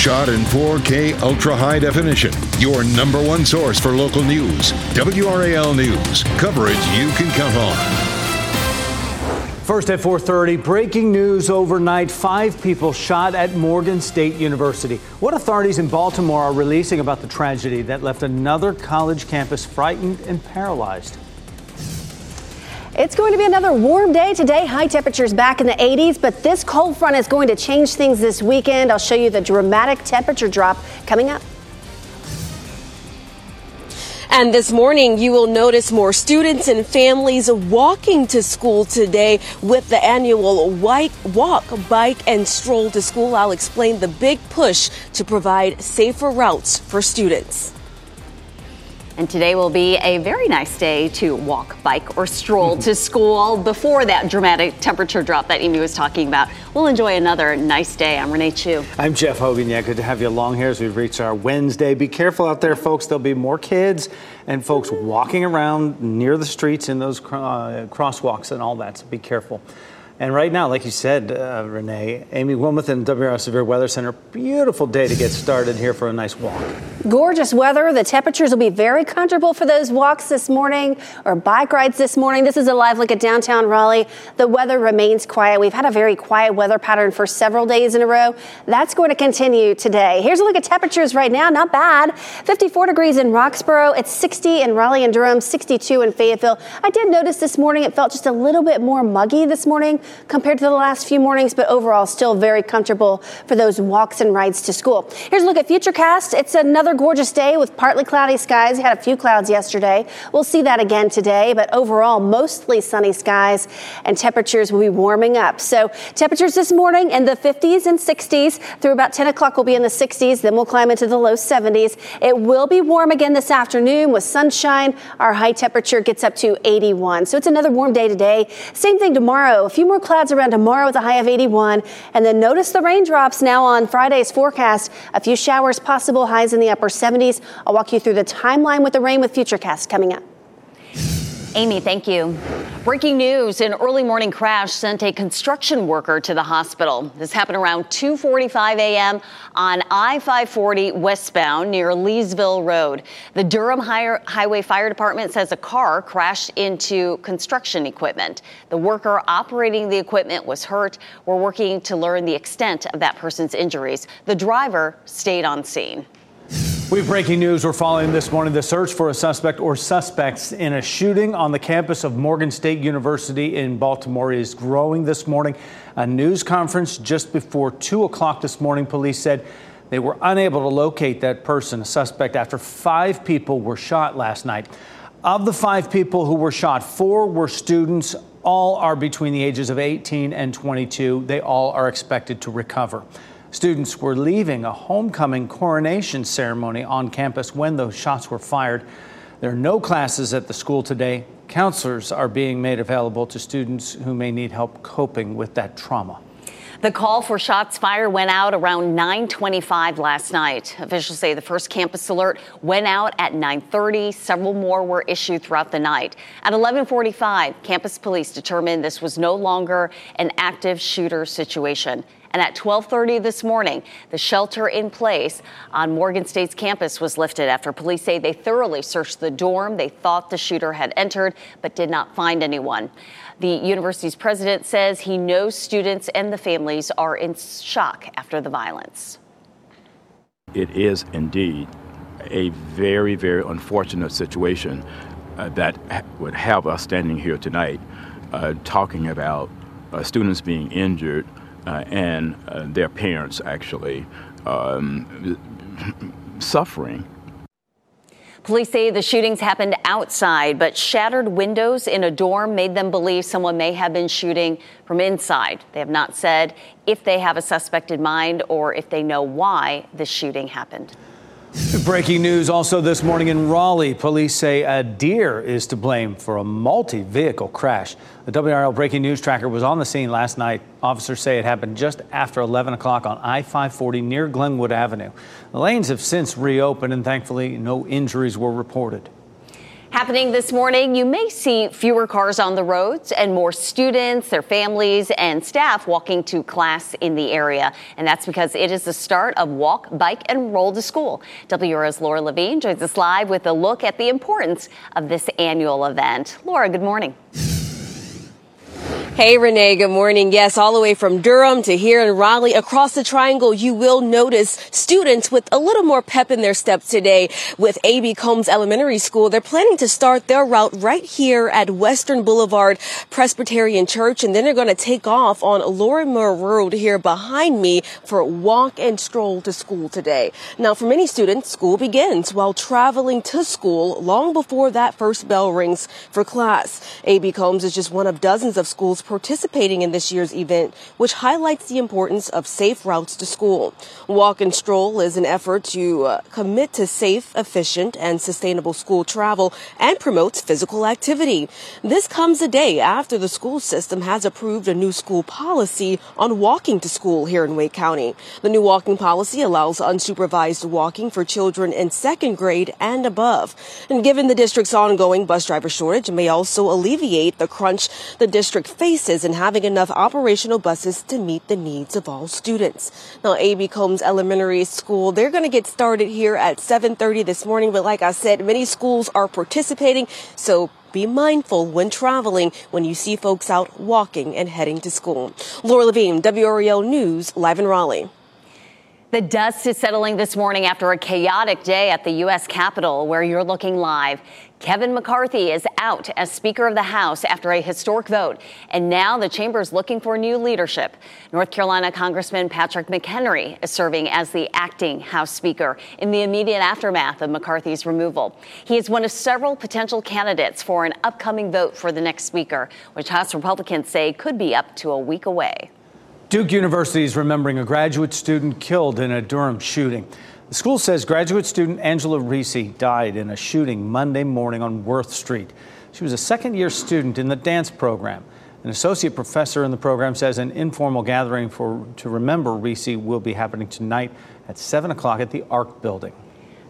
Shot in 4K ultra high definition. Your number one source for local news. WRAL News. Coverage you can count on. First at 4:30, breaking news overnight, 5 people shot at Morgan State University. What authorities in Baltimore are releasing about the tragedy that left another college campus frightened and paralyzed. It's going to be another warm day today. High temperatures back in the 80s, but this cold front is going to change things this weekend. I'll show you the dramatic temperature drop coming up. And this morning, you will notice more students and families walking to school today with the annual White Walk, Bike, and Stroll to School. I'll explain the big push to provide safer routes for students. And today will be a very nice day to walk, bike, or stroll to school before that dramatic temperature drop that Amy was talking about. We'll enjoy another nice day. I'm Renee Chu. I'm Jeff Hogan. Yeah, good to have you along here as we've reached our Wednesday. Be careful out there, folks. There'll be more kids and folks walking around near the streets in those uh, crosswalks and all that, so be careful. And right now, like you said, uh, Renee, Amy Wilmoth and WR Severe Weather Center, beautiful day to get started here for a nice walk. Gorgeous weather. The temperatures will be very comfortable for those walks this morning or bike rides this morning. This is a live look at downtown Raleigh. The weather remains quiet. We've had a very quiet weather pattern for several days in a row. That's going to continue today. Here's a look at temperatures right now. Not bad. 54 degrees in Roxboro. It's 60 in Raleigh and Durham, 62 in Fayetteville. I did notice this morning it felt just a little bit more muggy this morning compared to the last few mornings, but overall still very comfortable for those walks and rides to school. Here's a look at Futurecast. It's another gorgeous day with partly cloudy skies. We had a few clouds yesterday. We'll see that again today, but overall mostly sunny skies and temperatures will be warming up. So temperatures this morning in the 50s and 60s through about 10 o'clock will be in the 60s. Then we'll climb into the low 70s. It will be warm again this afternoon with sunshine. Our high temperature gets up to 81. So it's another warm day today. Same thing tomorrow. A few more clouds around tomorrow with a high of 81. And then notice the raindrops now on Friday's forecast. A few showers possible, highs in the upper 70s. I'll walk you through the timeline with the rain with Futurecast coming up. Amy, thank you. Breaking news, an early morning crash sent a construction worker to the hospital. This happened around 2:45 a.m. on I-540 westbound near Leesville Road. The Durham Highway Fire Department says a car crashed into construction equipment. The worker operating the equipment was hurt. We're working to learn the extent of that person's injuries. The driver stayed on scene. We have breaking news. We're following this morning the search for a suspect or suspects in a shooting on the campus of Morgan State University in Baltimore is growing this morning. A news conference just before 2 o'clock this morning, police said they were unable to locate that person, a suspect, after five people were shot last night. Of the five people who were shot, four were students. All are between the ages of 18 and 22. They all are expected to recover. Students were leaving a homecoming coronation ceremony on campus when those shots were fired. There are no classes at the school today. Counselors are being made available to students who may need help coping with that trauma. The call for shots fired went out around 9:25 last night. Officials say the first campus alert went out at 9:30. Several more were issued throughout the night. At 11:45, campus police determined this was no longer an active shooter situation. And at 12:30 this morning, the shelter in place on Morgan State's campus was lifted after police say they thoroughly searched the dorm they thought the shooter had entered but did not find anyone. The university's president says he knows students and the families are in shock after the violence. It is indeed a very, very unfortunate situation uh, that ha- would have us standing here tonight uh, talking about uh, students being injured and uh, their parents actually um, suffering Police say the shootings happened outside, but shattered windows in a dorm made them believe someone may have been shooting from inside. They have not said if they have a suspect in mind or if they know why the shooting happened. Breaking news also this morning in Raleigh. Police say a deer is to blame for a multi vehicle crash. The WRAL breaking news tracker was on the scene last night. Officers say it happened just after 11 o'clock on I 540 near Glenwood Avenue. The lanes have since reopened, and thankfully, no injuries were reported. Happening this morning, you may see fewer cars on the roads and more students, their families, and staff walking to class in the area. And that's because it is the start of Walk, Bike, and Roll to School. WRAL's Laura Levine joins us live with a look at the importance of this annual event. Laura, good morning. Hey, Renee, good morning. Yes, all the way from Durham to here in Raleigh, across the triangle, you will notice students with a little more pep in their step today with A.B. Combs Elementary School. They're planning to start their route right here at Western Boulevard Presbyterian Church, and then they're going to take off on Lorimer Road here behind me for walk and stroll to school today. Now, for many students, school begins while traveling to school long before that first bell rings for class. A.B. Combs is just one of dozens of schools participating in this year's event, which highlights the importance of safe routes to school. Walk and Stroll is an effort to uh, commit to safe, efficient, and sustainable school travel and promotes physical activity. This comes a day after the school system has approved a new school policy on walking to school here in Wake County. The new walking policy allows unsupervised walking for children in second grade and above. And given the district's ongoing bus driver shortage, may also alleviate the crunch the district faces spaces and having enough operational buses to meet the needs of all students. Now, A.B. Combs Elementary School, they're going to get started here at 7.30 this morning, but like I said, many schools are participating, so be mindful when traveling when you see folks out walking and heading to school. Laura Levine, WRAL News, live in Raleigh. The dust is settling this morning after a chaotic day at the U.S. Capitol, where you're looking live. Kevin McCarthy is out as Speaker of the House after a historic vote, and now the chamber is looking for new leadership. North Carolina Congressman Patrick McHenry is serving as the acting House Speaker in the immediate aftermath of McCarthy's removal. He is one of several potential candidates for an upcoming vote for the next Speaker, which House Republicans say could be up to a week away. Duke University is remembering a graduate student killed in a Durham shooting. The school says graduate student Angela Reese died in a shooting Monday morning on Worth Street. She was a second year student in the dance program. An associate professor in the program says an informal gathering for, to remember Reese will be happening tonight at 7 o'clock at the Ark building.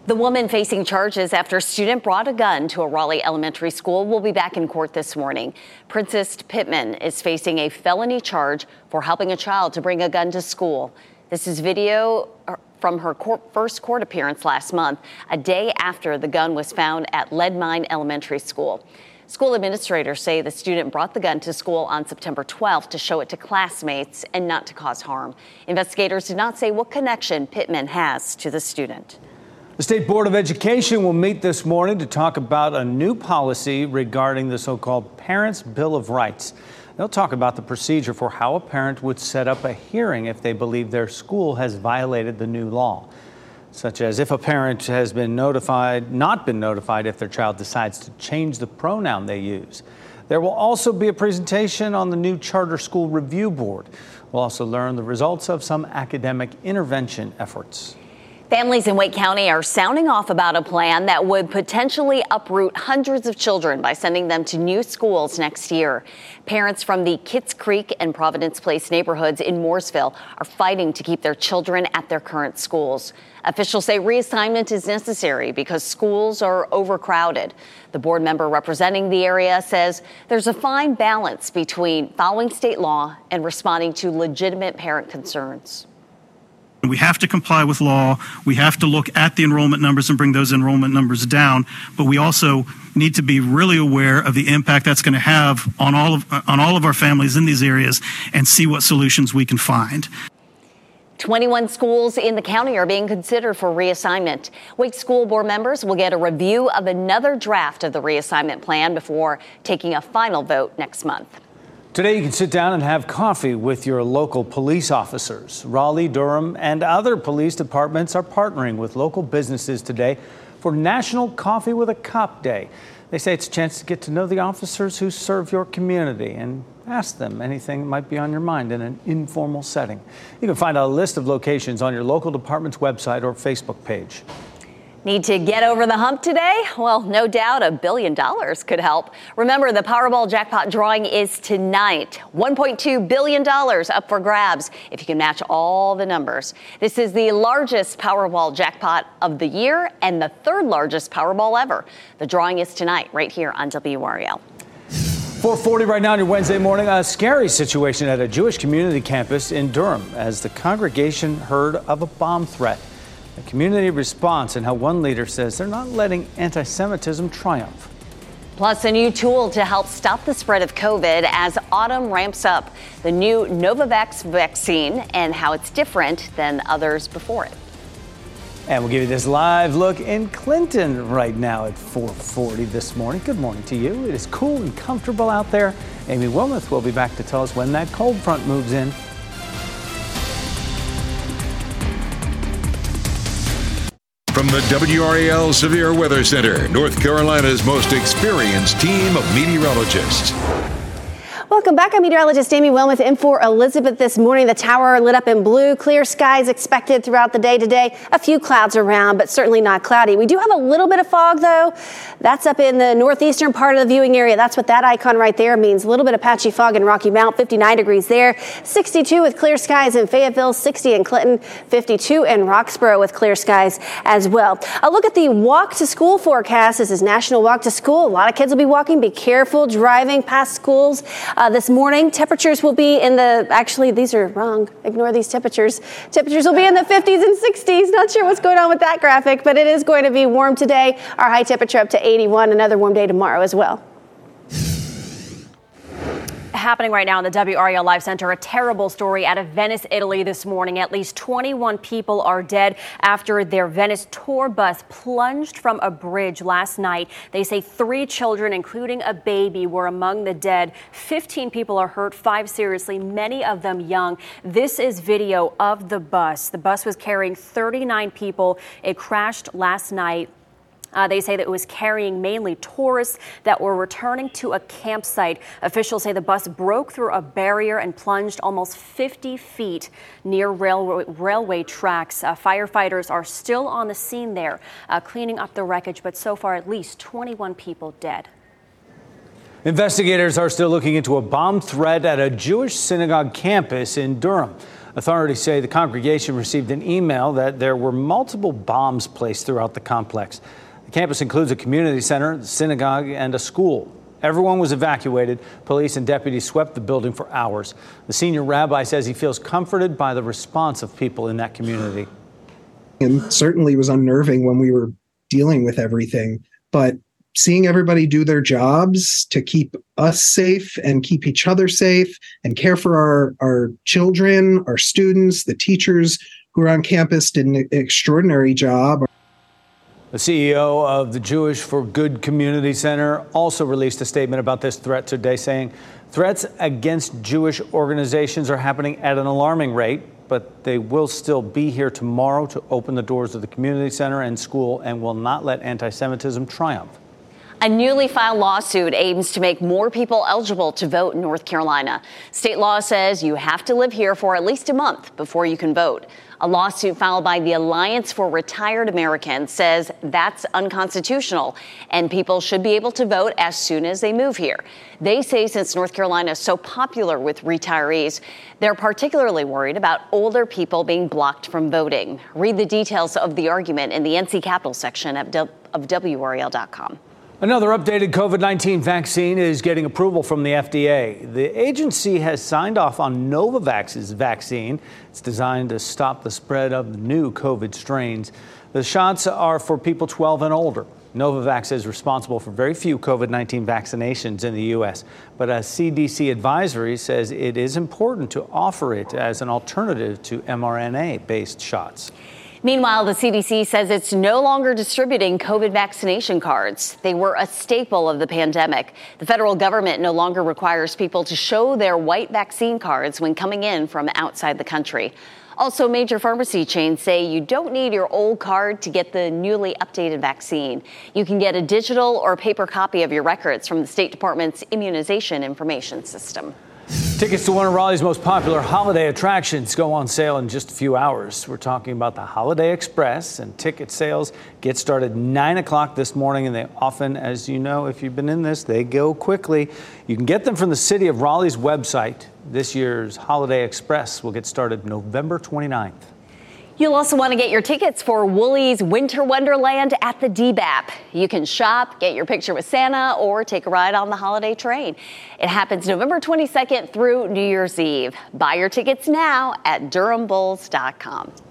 The woman facing charges after a student brought a gun to a Raleigh elementary school will be back in court this morning. Princess Pittman is facing a felony charge for helping a child to bring a gun to school. This is video uh, from her court, first court appearance last month, a day after the gun was found at Lead Mine Elementary School. School administrators say the student brought the gun to school on September 12th to show it to classmates and not to cause harm. Investigators did not say what connection Pittman has to the student. The State Board of Education will meet this morning to talk about a new policy regarding the so called Parents' Bill of Rights. They'll talk about the procedure for how a parent would set up a hearing if they believe their school has violated the new law, such as if a parent has been notified, not been notified if their child decides to change the pronoun they use. There will also be a presentation on the new Charter School Review Board. We'll also learn the results of some academic intervention efforts. Families in Wake County are sounding off about a plan that would potentially uproot hundreds of children by sending them to new schools next year. Parents from the Kitts Creek and Providence Place neighborhoods in Morrisville are fighting to keep their children at their current schools. Officials say reassignment is necessary because schools are overcrowded. The board member representing the area says there's a fine balance between following state law and responding to legitimate parent concerns. We have to comply with law. We have to look at the enrollment numbers and bring those enrollment numbers down. But we also need to be really aware of the impact that's going to have on all of on all of our families in these areas and see what solutions we can find. 21 schools in the county are being considered for reassignment. Wake School Board members will get a review of another draft of the reassignment plan before taking a final vote next month. Today, you can sit down and have coffee with your local police officers. Raleigh, Durham, and other police departments are partnering with local businesses today for National Coffee with a Cop Day. They say it's a chance to get to know the officers who serve your community and ask them anything that might be on your mind in an informal setting. You can find a list of locations on your local department's website or Facebook page. Need to get over the hump today? Well, no doubt a billion dollars could help. Remember, the Powerball jackpot drawing is tonight. $1.2 billion up for grabs if you can match all the numbers. This is the largest Powerball jackpot of the year and the third largest Powerball ever. The drawing is tonight, right here on WRAL. 440 right now on your Wednesday morning. A scary situation at a Jewish community campus in Durham as the congregation heard of a bomb threat. A community response and how one leader says they're not letting anti Semitism triumph. Plus, a new tool to help stop the spread of COVID as autumn ramps up. The new Novavax vaccine and how it's different than others before it. And we'll give you this live look in Clinton right now at 4:40 this morning. Good morning to you. It is cool and comfortable out there. Amy Wilmoth will be back to tell us when that cold front moves in. From the WRAL Severe Weather Center, North Carolina's most experienced team of meteorologists. Welcome back. I'm meteorologist Amy Wilmoth in for Elizabeth this morning. The tower lit up in blue. Clear skies expected throughout the day today. A few clouds around, but certainly not cloudy. We do have a little bit of fog though. That's up in the northeastern part of the viewing area. That's what that icon right there means. A little bit of patchy fog in Rocky Mount, 59 degrees there. 62 with clear skies in Fayetteville, 60 in Clinton, 52 in Roxboro with clear skies as well. A look at the walk to school forecast. This is National Walk to School. A lot of kids will be walking. Be careful driving past schools. Uh, this morning, temperatures will be in the, actually, these are wrong. Ignore these temperatures. Temperatures will be in the 50s and 60s. Not sure what's going on with that graphic, but it is going to be warm today. Our high temperature up to 81. Another warm day tomorrow as well happening right now in the WRAL Live Center. A terrible story out of Venice, Italy this morning. At least 21 people are dead after their Venice tour bus plunged from a bridge last night. They say three children, including a baby, were among the dead. 15 people are hurt, five seriously, many of them young. This is video of the bus. The bus was carrying 39 people. It crashed last night. Uh, they say that it was carrying mainly tourists that were returning to a campsite. Officials say the bus broke through a barrier and plunged almost 50 feet near railway, railway tracks. Uh, firefighters are still on the scene there, uh, cleaning up the wreckage, but so far at least 21 people dead. Investigators are still looking into a bomb threat at a Jewish synagogue campus in Durham. Authorities say the congregation received an email that there were multiple bombs placed throughout the complex. The campus includes a community center, synagogue, and a school. Everyone was evacuated. Police and deputies swept the building for hours. The senior rabbi says he feels comforted by the response of people in that community. And certainly was unnerving when we were dealing with everything. But seeing everybody do their jobs to keep us safe and keep each other safe and care for our, our children, our students, the teachers who are on campus did an extraordinary job. The CEO of the Jewish for Good Community Center also released a statement about this threat today, saying threats against Jewish organizations are happening at an alarming rate, but they will still be here tomorrow to open the doors of the community center and school and will not let anti Semitism triumph. A newly filed lawsuit aims to make more people eligible to vote in North Carolina. State law says you have to live here for at least a month before you can vote. A lawsuit filed by the Alliance for Retired Americans says that's unconstitutional and people should be able to vote as soon as they move here. They say since North Carolina is so popular with retirees, they're particularly worried about older people being blocked from voting. Read the details of the argument in the NC Capital section of, WRAL.com. Another updated COVID 19 vaccine is getting approval from the FDA. The agency has signed off on Novavax's vaccine. It's designed to stop the spread of new COVID strains. The shots are for people 12 and older. Novavax is responsible for very few COVID 19 vaccinations in the U.S., but a CDC advisory says it is important to offer it as an alternative to mRNA based shots. Meanwhile, the CDC says it's no longer distributing COVID vaccination cards. They were a staple of the pandemic. The federal government no longer requires people to show their white vaccine cards when coming in from outside the country. Also, major pharmacy chains say you don't need your old card to get the newly updated vaccine. You can get a digital or paper copy of your records from the State Department's immunization information system. Tickets to one of Raleigh's most popular holiday attractions go on sale in just a few hours. We're talking about the Holiday Express, and ticket sales get started 9 o'clock this morning, and they often, as you know, if you've been in this, they go quickly. You can get them from the City of Raleigh's website. This year's Holiday Express will get started November 29th. You'll also want to get your tickets for Wooley's Winter Wonderland at the DBAP. You can shop, get your picture with Santa, or take a ride on the holiday train. It happens November 22nd through New Year's Eve. Buy your tickets now at DurhamBulls.com.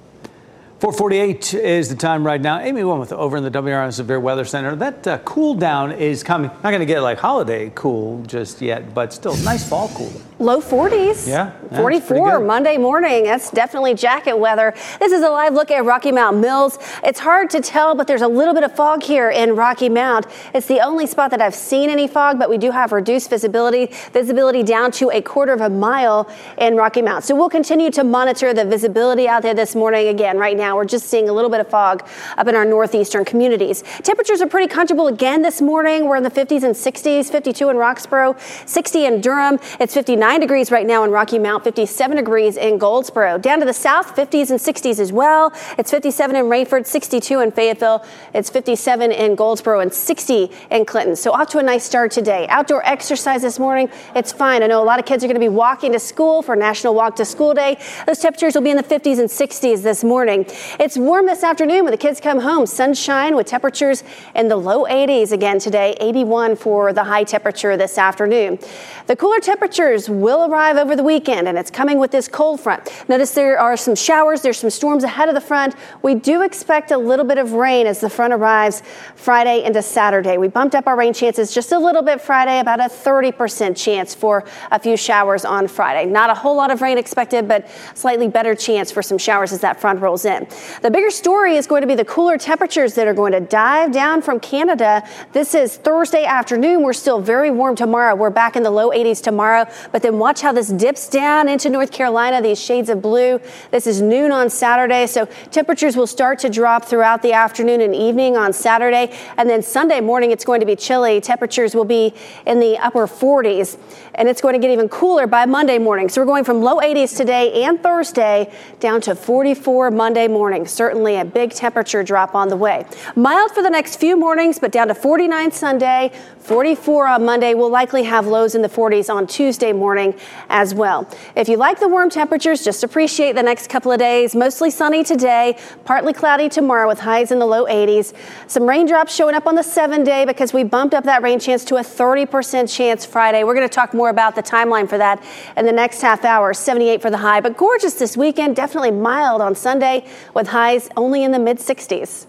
448 is the time right now. Amy Wilmoth over in the WRAL Severe Weather Center. That uh, cool down is coming. Not going to get like holiday cool just yet, but still nice fall cool. Low 40s. Yeah. 44 Monday morning. That's definitely jacket weather. This is a live look at Rocky Mount Mills. It's hard to tell, but there's a little bit of fog here in Rocky Mount. It's the only spot that I've seen any fog, but we do have reduced visibility, visibility down to a quarter of a mile in Rocky Mount. So we'll continue to monitor the visibility out there this morning. Again, right now we're just seeing a little bit of fog up in our northeastern communities. Temperatures are pretty comfortable again this morning. We're in the 50s and 60s, 52 in Roxboro, 60 in Durham. It's 59 degrees right now in Rocky Mount, 57 degrees in Goldsboro. Down to the south, 50s and 60s as well. It's 57 in Raeford, 62 in Fayetteville. It's 57 in Goldsboro and 60 in Clinton. So off to a nice start today. Outdoor exercise this morning, it's fine. I know a lot of kids are going to be walking to school for National Walk to School Day. Those temperatures will be in the 50s and 60s this morning. It's warm this afternoon when the kids come home. Sunshine with temperatures in the low 80s again today, 81 for the high temperature this afternoon. The cooler temperatures will arrive over the weekend, and it's coming with this cold front. Notice there are some showers, there's some storms ahead of the front. We do expect a little bit of rain as the front arrives Friday into Saturday. We bumped up our rain chances just a little bit Friday, about a 30% chance for a few showers on Friday. Not a whole lot of rain expected, but slightly better chance for some showers as that front rolls in. The bigger story is going to be the cooler temperatures that are going to dive down from Canada. This is Thursday afternoon. We're still very warm tomorrow. We're back in the low 80s tomorrow, but then watch how this dips down into North Carolina, these shades of blue. This is noon on Saturday, so temperatures will start to drop throughout the afternoon and evening on Saturday. And then Sunday morning, it's going to be chilly. Temperatures will be in the upper 40s, and it's going to get even cooler by Monday morning. So we're going from low 80s today and Thursday down to 44 Monday morning. Certainly a big temperature drop on the way. Mild for the next few mornings, but down to 49 Sunday, 44 on Monday. We'll likely have lows in the 40s on Tuesday morning as well. If you like the warm temperatures, just appreciate the next couple of days. Mostly sunny today, partly cloudy tomorrow with highs in the low 80s. Some raindrops showing up on the seven day because we bumped up that rain chance to a 30% chance Friday. We're going to talk more about the timeline for that in the next half hour. 78 for the high, but gorgeous this weekend. Definitely mild on Sunday with highs only in the mid 60s.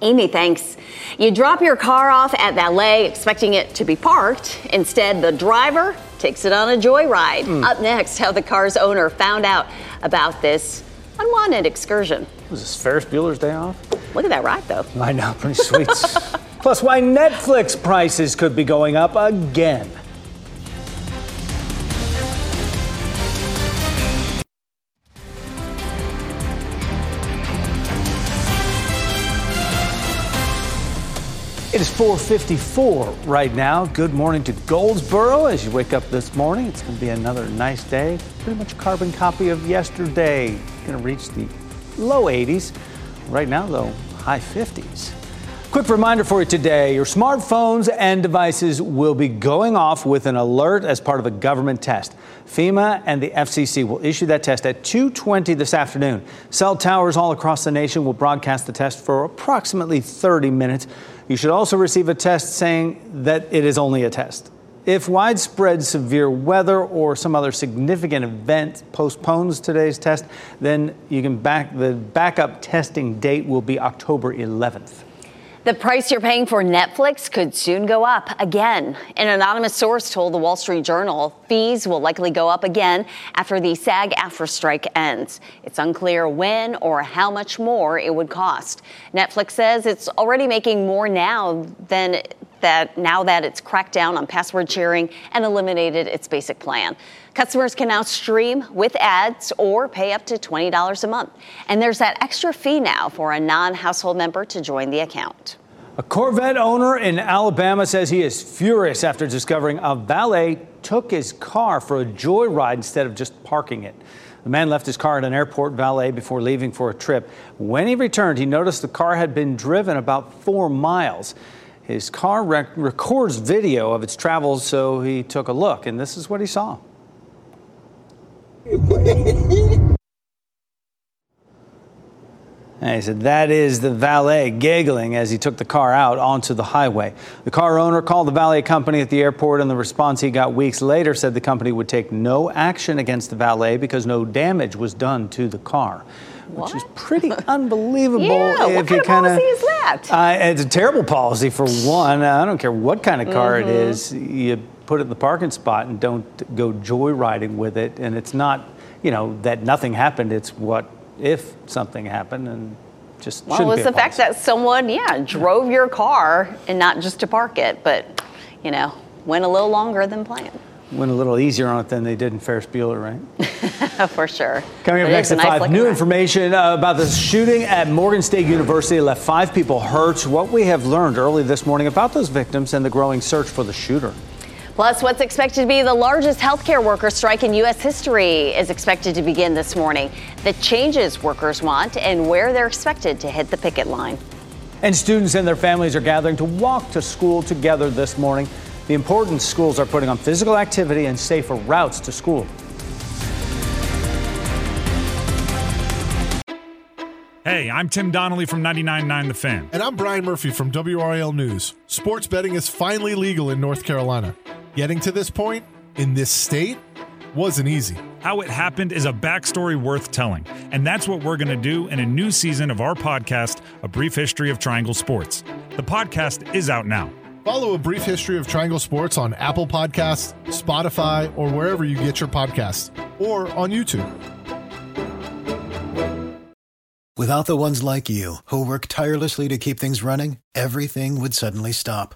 Amy, thanks. You drop your car off at valet expecting it to be parked. Instead, the driver takes it on a joyride. Mm. Up next, how the car's owner found out about this unwanted excursion. Was this Ferris Bueller's day off? Look at that ride, though. I know, pretty sweet. Plus, why Netflix prices could be going up again. It is 4:54 right now. Good morning to Goldsboro. As you wake up this morning, it's going to be another nice day. Pretty much carbon copy of yesterday. Going to reach the low 80s. Right now, though, high 50s. Quick reminder for you today your smartphones and devices will be going off with an alert as part of a government test. FEMA and the FCC will issue that test at 2:20 this afternoon. Cell towers all across the nation will broadcast the test for approximately 30 minutes. You should also receive a test saying that it is only a test. If widespread severe weather or some other significant event postpones today's test, then you can back the backup testing date will be October 11th. The price you're paying for Netflix could soon go up again. An anonymous source told the Wall Street Journal fees will likely go up again after the SAG AFTRA strike ends. It's unclear when or how much more it would cost. Netflix says it's already making more now than that now that it's cracked down on password sharing and eliminated its basic plan. Customers can now stream with ads or pay up to $20 a month. And there's that extra fee now for a non household member to join the account. A Corvette owner in Alabama says he is furious after discovering a valet took his car for a joyride instead of just parking it. The man left his car at an airport valet before leaving for a trip. When he returned, he noticed the car had been driven about four miles. His car rec- records video of its travels, so he took a look, and this is what he saw. And he said that is the valet giggling as he took the car out onto the highway. The car owner called the valet company at the airport, and the response he got weeks later said the company would take no action against the valet because no damage was done to the car. What? Which is pretty unbelievable. Yeah, what kind of kinda- policy is that? Uh, it's a terrible policy for one. I don't care what kind of car it is. You put it in the parking spot and don't go joyriding with it. And it's not, you know, that nothing happened. It's what if something happened and just Well, shouldn't it's be a the fact that someone, yeah, drove your car and not just to park it, but, you know, went a little longer than planned. Went a little easier on it than they did in Ferris Bueller, right? For sure. Coming up next at nice 5, new ride. information uh, about the shooting at Morgan State University left five people hurt. What we have learned early this morning about those victims and the growing search for the shooter. Plus, what's expected to be the largest healthcare worker strike in U.S. history is expected to begin this morning. The changes workers want and where they're expected to hit the picket line. And students and their families are gathering to walk to school together this morning. The importance schools are putting on physical activity and safer routes to school. Hey, I'm Tim Donnelly from 99.9 The Fan. And I'm Brian Murphy from WRAL News. Sports betting is finally legal in North Carolina. Getting to this point in this state wasn't easy. How it happened is a backstory worth telling, and that's what we're going to do in a new season of our podcast, A Brief History of Triangle Sports. The podcast is out now. Follow a brief history of Triangle Sports on Apple Podcasts, Spotify, or wherever you get your podcasts, or on YouTube. Without the ones like you, who work tirelessly to keep things running, everything would suddenly stop.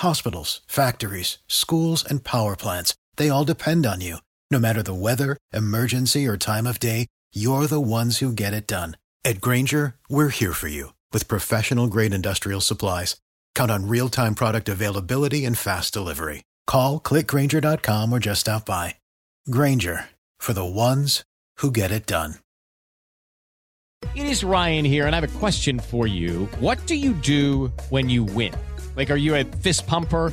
Hospitals, factories, schools, and power plants, they all depend on you. No matter the weather, emergency, or time of day, you're the ones who get it done. At Grainger, we're here for you with professional grade industrial supplies. Count on real time product availability and fast delivery. Call clickgrainger.com or just stop by. Grainger for the ones who get it done. It is Ryan here, and I have a question for you. What do you do when you win? Like, are you a fist pumper?